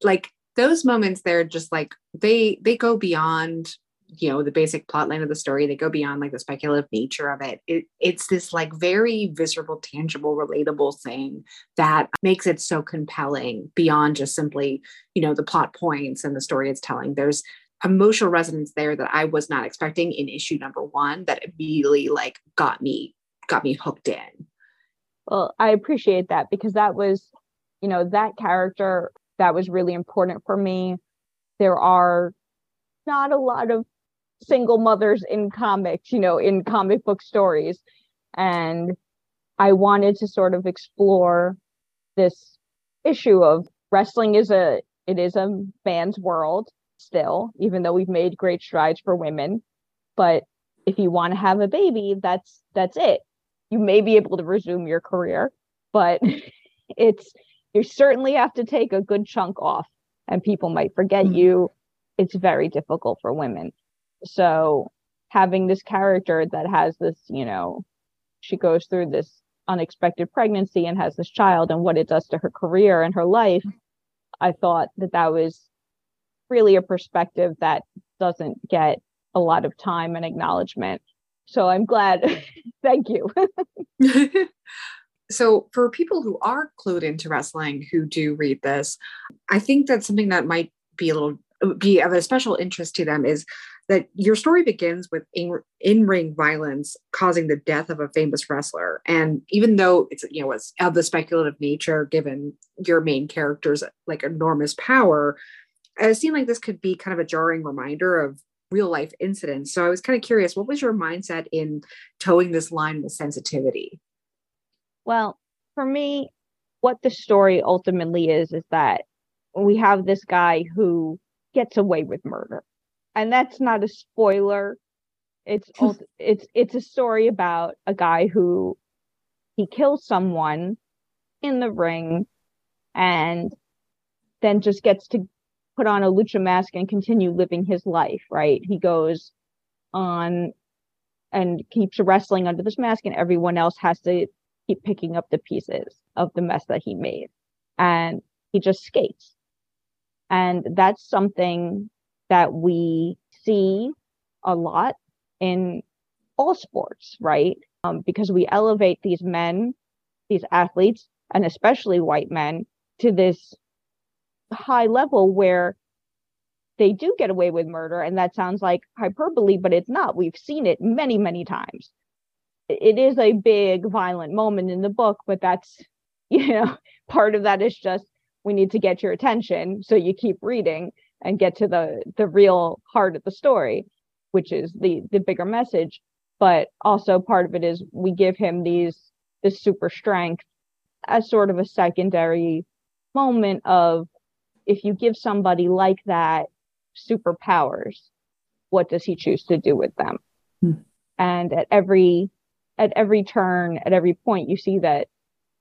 Like those moments they're just like they they go beyond you know the basic plot line of the story they go beyond like the speculative nature of it. it it's this like very visceral tangible relatable thing that makes it so compelling beyond just simply you know the plot points and the story it's telling there's emotional resonance there that I was not expecting in issue number one that immediately like got me got me hooked in. Well, I appreciate that because that was, you know, that character that was really important for me. There are not a lot of single mothers in comics, you know, in comic book stories. And I wanted to sort of explore this issue of wrestling is a it is a man's world still, even though we've made great strides for women. But if you want to have a baby, that's that's it. You may be able to resume your career, but (laughs) it's you certainly have to take a good chunk off and people might forget mm-hmm. you. It's very difficult for women. So having this character that has this, you know, she goes through this unexpected pregnancy and has this child and what it does to her career and her life, I thought that that was really a perspective that doesn't get a lot of time and acknowledgement. So I'm glad. (laughs) Thank you. (laughs) so for people who are clued into wrestling who do read this, I think that something that might be a little be of a special interest to them is that your story begins with in ring violence causing the death of a famous wrestler. And even though it's, you know, it's of the speculative nature, given your main character's like enormous power, it seemed like this could be kind of a jarring reminder of real life incidents. So I was kind of curious, what was your mindset in towing this line with sensitivity? Well, for me, what the story ultimately is is that we have this guy who gets away with murder. And that's not a spoiler. It's (laughs) it's it's a story about a guy who he kills someone in the ring and then just gets to put on a lucha mask and continue living his life, right? He goes on and keeps wrestling under this mask, and everyone else has to keep picking up the pieces of the mess that he made. And he just skates. And that's something that we see a lot in all sports, right? Um, because we elevate these men, these athletes, and especially white men to this high level where they do get away with murder. And that sounds like hyperbole, but it's not. We've seen it many, many times. It is a big violent moment in the book, but that's, (laughs) you know, part of that is just we need to get your attention. So you keep reading and get to the the real heart of the story, which is the the bigger message. But also part of it is we give him these this super strength as sort of a secondary moment of if you give somebody like that superpowers, what does he choose to do with them? Hmm. And at every at every turn, at every point, you see that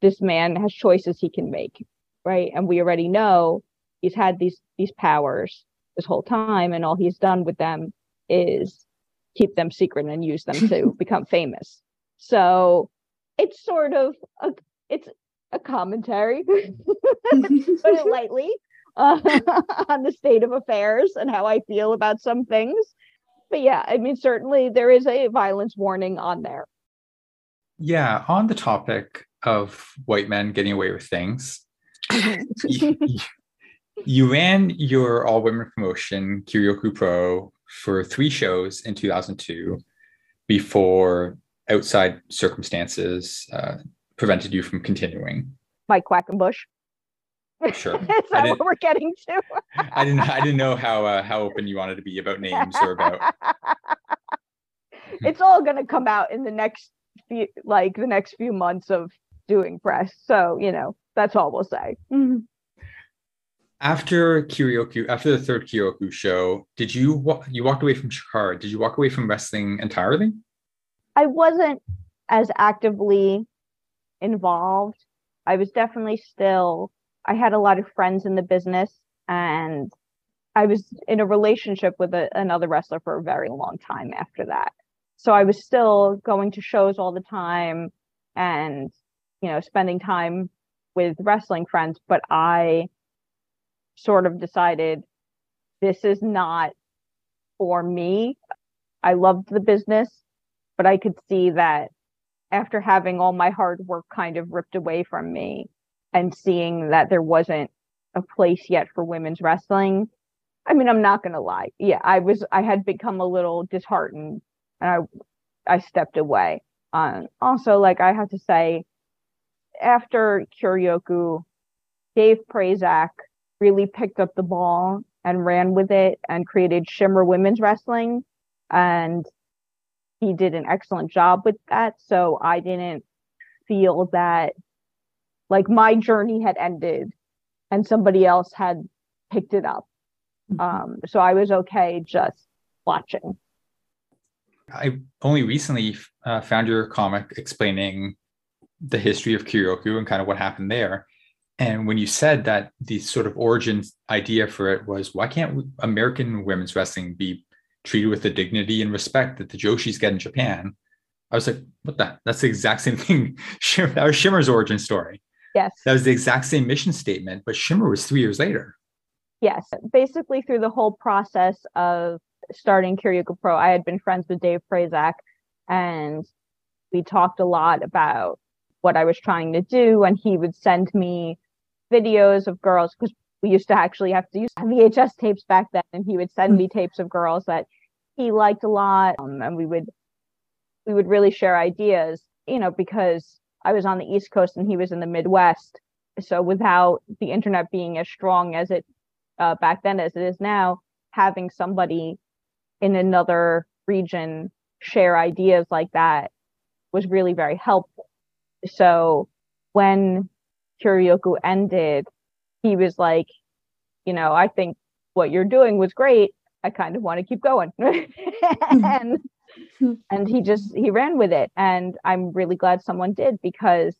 this man has choices he can make, right? And we already know he's had these these powers this whole time, and all he's done with them is keep them secret and use them to (laughs) become famous. So it's sort of a it's a commentary, (laughs) put it lightly, uh, (laughs) on the state of affairs and how I feel about some things. But yeah, I mean, certainly there is a violence warning on there. Yeah, on the topic of white men getting away with things, you, you ran your all women promotion, Kiryoku Pro, for three shows in 2002 before outside circumstances uh, prevented you from continuing. Mike Quackenbush. Sure. (laughs) Is that what we're getting to? (laughs) I didn't. I didn't know how uh, how open you wanted to be about names or about. (laughs) it's all going to come out in the next few, like the next few months of doing press. So you know that's all we'll say. Mm-hmm. After Kiryoku, after the third Kiryoku show, did you you walked away from Chikara? Did you walk away from wrestling entirely? I wasn't as actively involved. I was definitely still I had a lot of friends in the business and I was in a relationship with a, another wrestler for a very long time after that. So I was still going to shows all the time and, you know, spending time with wrestling friends, but I sort of decided this is not for me. I loved the business, but I could see that after having all my hard work kind of ripped away from me, and seeing that there wasn't a place yet for women's wrestling i mean i'm not going to lie yeah i was i had become a little disheartened and i i stepped away um also like i have to say after Kiryoku, Dave Prazak really picked up the ball and ran with it and created Shimmer Women's Wrestling. And he did an excellent job with that. So I didn't feel that like my journey had ended and somebody else had picked it up. Mm-hmm. Um, so I was okay just watching. I only recently uh, found your comic explaining the history of Kiryoku and kind of what happened there. And when you said that the sort of origin idea for it was, why can't American women's wrestling be treated with the dignity and respect that the Joshis get in Japan? I was like, what the? That's the exact same (laughs) thing. that was Shimmer's origin story. Yes. That was the exact same mission statement, but Shimmer was three years later. Yes. Basically, through the whole process of starting Kiryoku Pro, I had been friends with Dave Prazak, and we talked a lot about what I was trying to do. And he would send me videos of girls because we used to actually have to use VHS tapes back then, and he would send me tapes of girls that he liked a lot, um, and we would we would really share ideas, you know, because I was on the East Coast and he was in the Midwest. So without the internet being as strong as it uh, back then as it is now, having somebody in another region share ideas like that was really very helpful. So when Kyoryoku ended, he was like, you know, I think what you're doing was great. I kind of want to keep going. (laughs) and and he just he ran with it and I'm really glad someone did because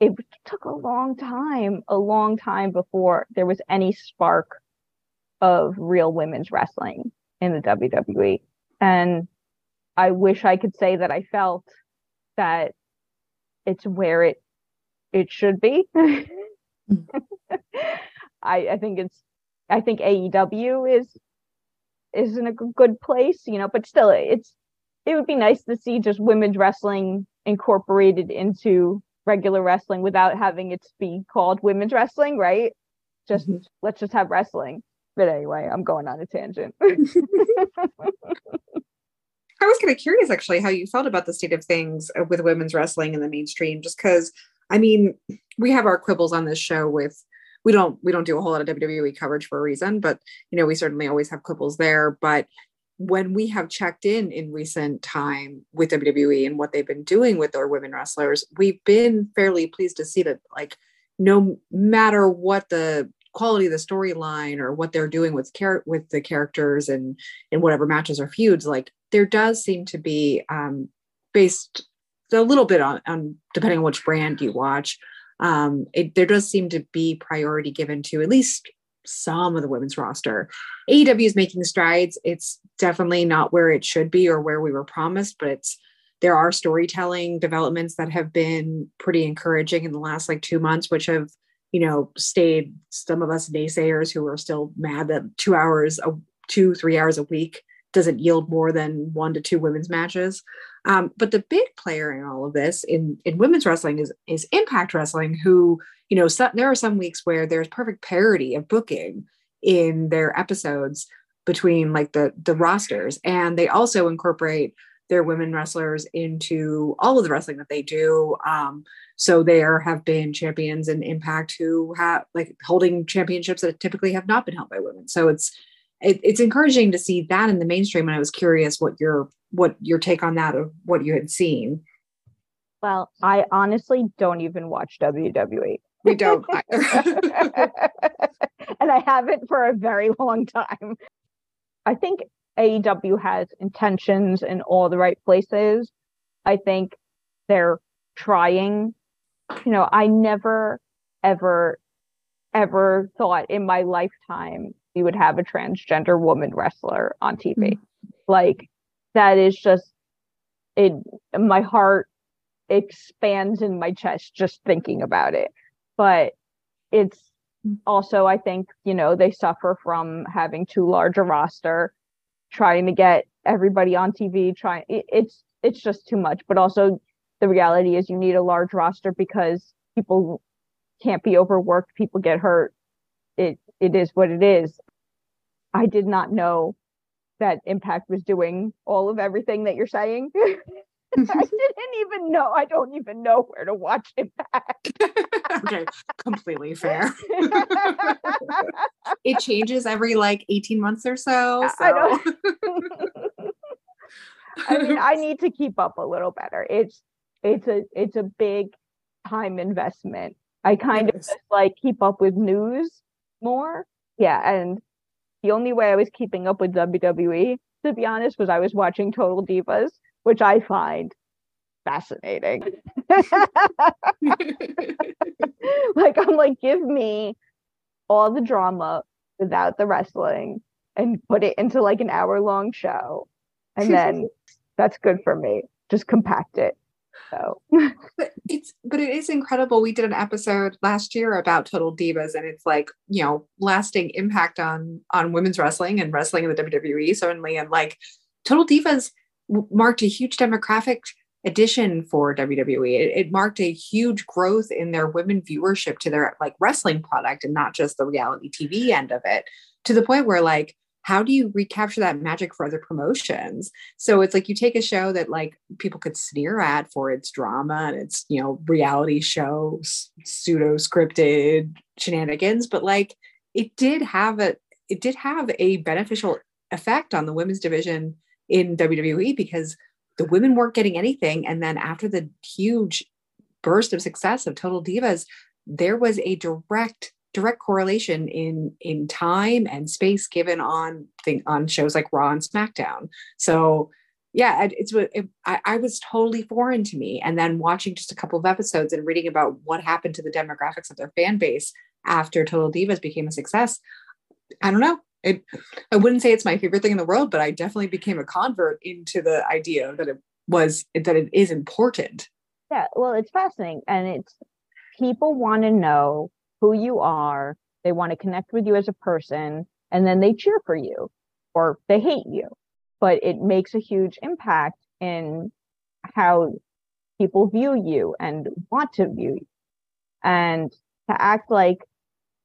it took a long time, a long time before there was any spark of real women's wrestling in the WWE. And I wish I could say that I felt that it's where it it should be. (laughs) I I think it's I think AEW is is in a good place, you know, but still it's it would be nice to see just women's wrestling incorporated into regular wrestling without having it be called women's wrestling, right? Just mm-hmm. let's just have wrestling. But anyway, I'm going on a tangent. (laughs) I was kind of curious actually how you felt about the state of things with women's wrestling in the mainstream, just because I mean, we have our quibbles on this show with we don't we don't do a whole lot of WWE coverage for a reason, but you know, we certainly always have quibbles there. But when we have checked in in recent time with WWE and what they've been doing with their women wrestlers, we've been fairly pleased to see that, like, no matter what the quality of the storyline or what they're doing with char- with the characters and in whatever matches or feuds, like there does seem to be um, based a little bit on, on depending on which brand you watch. Um, it, there does seem to be priority given to at least some of the women's roster. AEW is making strides. It's definitely not where it should be or where we were promised, but it's there are storytelling developments that have been pretty encouraging in the last like two months, which have you know stayed some of us naysayers who are still mad that two hours a two three hours a week doesn't yield more than one to two women's matches. Um, but the big player in all of this in, in women's wrestling is, is Impact Wrestling, who, you know, there are some weeks where there's perfect parity of booking in their episodes between like the the rosters, and they also incorporate their women wrestlers into all of the wrestling that they do. Um, so there have been champions in Impact who have like holding championships that typically have not been held by women. So it's it, it's encouraging to see that in the mainstream and i was curious what your what your take on that of what you had seen. Well i honestly don't even watch wwe we don't (laughs) either. and i haven't for a very long time. I think aew has intentions in all the right places. I think they're trying. You know i never ever ever thought in my lifetime you would have a transgender woman wrestler on TV. Mm-hmm. Like that is just it my heart expands in my chest just thinking about it. But it's also I think, you know, they suffer from having too large a roster, trying to get everybody on TV, trying it, it's it's just too much. But also the reality is you need a large roster because people can't be overworked, people get hurt. It it is what it is. I did not know that Impact was doing all of everything that you're saying. (laughs) I (laughs) didn't even know. I don't even know where to watch Impact. okay, completely fair. (laughs) it changes every like 18 months or so. so. I, I mean, I need to keep up a little better. It's it's a it's a big time investment. I kind yes. of just like keep up with news more. Yeah, and the only way I was keeping up with WWE, to be honest, was I was watching Total Divas, which I find fascinating. (laughs) like I'm like, give me all the drama without the wrestling and put it into like an hour long show. And then (laughs) that's good for me. Just compact it. So but it's but it is incredible. We did an episode last year about Total Divas, and it's like, you know, lasting impact on on women's wrestling and wrestling in the WWE, certainly. And like Total Divas marked a huge demographic addition for WWE. It, it, marked a huge growth in their women viewership to their like wrestling product and not just the reality TV end of it, to the point where like how do you recapture that magic for other promotions so it's like you take a show that like people could sneer at for its drama and its you know reality show pseudo scripted shenanigans but like it did have a it did have a beneficial effect on the women's division in WWE because the women weren't getting anything. And then after the huge burst of success of Total Divas, there was a direct direct correlation in in time and space given on thing on shows like Raw and SmackDown. So yeah, it's it, I, I was totally foreign to me. And then watching just a couple of episodes and reading about what happened to the demographics of their fan base after Total Divas became a success, I don't know. It, I wouldn't say it's my favorite thing in the world, but I definitely became a convert into the idea that it was that it is important. Yeah, well, it's fascinating, and it's people want to know who you are. They want to connect with you as a person, and then they cheer for you or they hate you. But it makes a huge impact in how people view you and want to view you. And to act like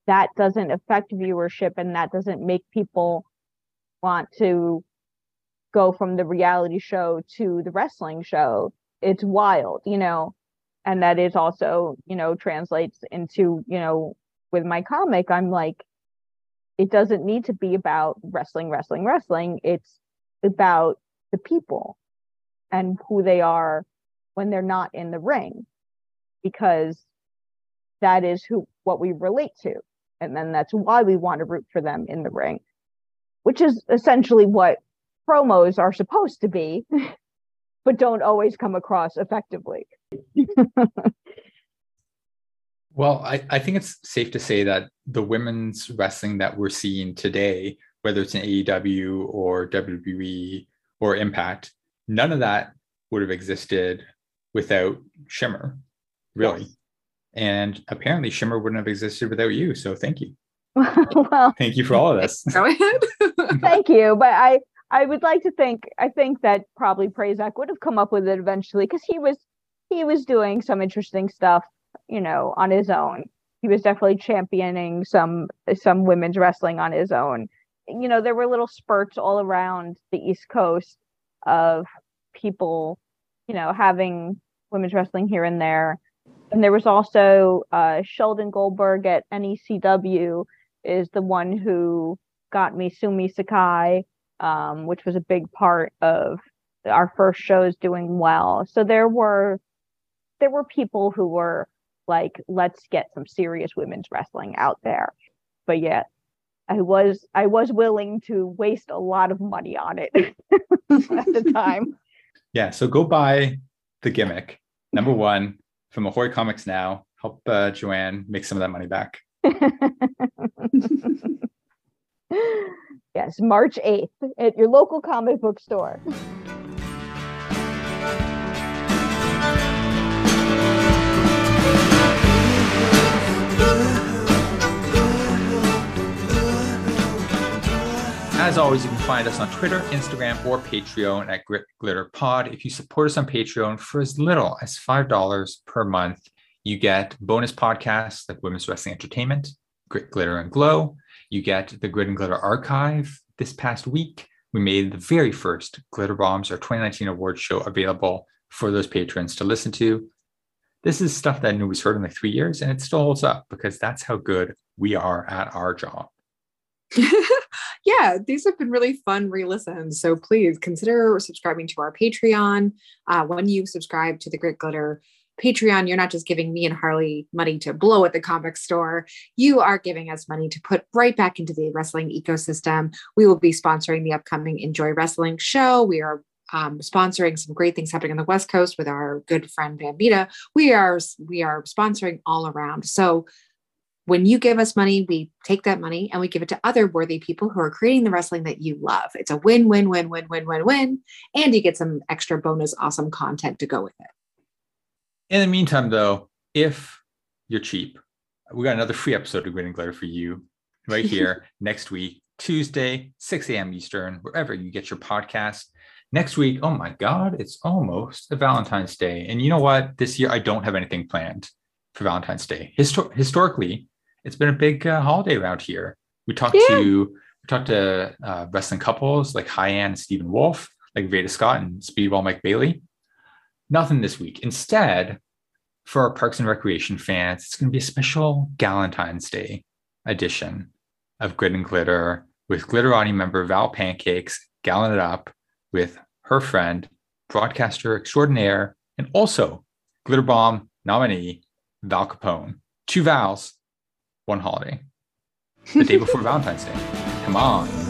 that doesn't affect viewership and that doesn't make people want to go from the reality show to the wrestling show it's wild you know and that is also you know translates into you know with my comic i'm like it doesn't need to be about wrestling wrestling wrestling it's about the people and who they are when they're not in the ring because that is who what we relate to and then that's why we want to root for them in the ring, which is essentially what promos are supposed to be, (laughs) but don't always come across effectively. (laughs) well, I, I think it's safe to say that the women's wrestling that we're seeing today, whether it's in AEW or WWE or Impact, none of that would have existed without Shimmer, really. Yes. And apparently, Shimmer wouldn't have existed without you. So thank you. (laughs) well, thank you for all of this. (laughs) Thank you. But I, I would like to think, I think that probably Prazak would have come up with it eventually because he was, he was doing some interesting stuff, you know, on his own. He was definitely championing some, some women's wrestling on his own. You know, there were little spurts all around the East Coast of people, you know, having women's wrestling here and there and there was also uh, Sheldon Goldberg at NECW is the one who got me Sumi Sakai, um, which was a big part of our first shows doing well. So there were there were people who were like, let's get some serious women's wrestling out there. But yet I was I was willing to waste a lot of money on it (laughs) at the (laughs) time. Yeah, so go buy the gimmick. Number one, from Ahoy Comics Now. Help uh, Joanne make some of that money back. (laughs) yes, March 8th at your local comic book store. As always, you can find us on Twitter, Instagram, or Patreon at Grit Glitter Pod. If you support us on Patreon for as little as $5 per month, you get bonus podcasts like Women's Wrestling Entertainment, Grit, Glitter, and Glow. You get the Grit and Glitter Archive. This past week, we made the very first Glitter Bombs, our 2019 award show, available for those patrons to listen to. This is stuff that nobody's heard in like three years, and it still holds up because that's how good we are at our job. (laughs) yeah, these have been really fun re-listens. So please consider subscribing to our Patreon. Uh, when you subscribe to the Grit Glitter Patreon, you're not just giving me and Harley money to blow at the comic store. You are giving us money to put right back into the wrestling ecosystem. We will be sponsoring the upcoming Enjoy Wrestling show. We are um, sponsoring some great things happening on the West Coast with our good friend Bambita. We are we are sponsoring all around. So when you give us money, we take that money and we give it to other worthy people who are creating the wrestling that you love. It's a win, win, win, win, win, win, win. And you get some extra bonus, awesome content to go with it. In the meantime, though, if you're cheap, we got another free episode of Grit and Glitter for you right (laughs) here next week, Tuesday, 6 a.m. Eastern, wherever you get your podcast. Next week, oh my God, it's almost a Valentine's Day. And you know what? This year, I don't have anything planned for Valentine's Day. Histor- historically, it's been a big uh, holiday around here. We talked yeah. to we talked to uh, wrestling couples like Hyan and Stephen Wolf, like Veda Scott and Speedball Mike Bailey. Nothing this week. Instead, for our Parks and Recreation fans, it's going to be a special Galentine's Day edition. of Grit and Glitter with Glitterati member Val Pancakes galling it up with her friend, broadcaster extraordinaire, and also Glitter Bomb nominee Val Capone. Two Vals, one holiday. The day before (laughs) Valentine's Day. Come on.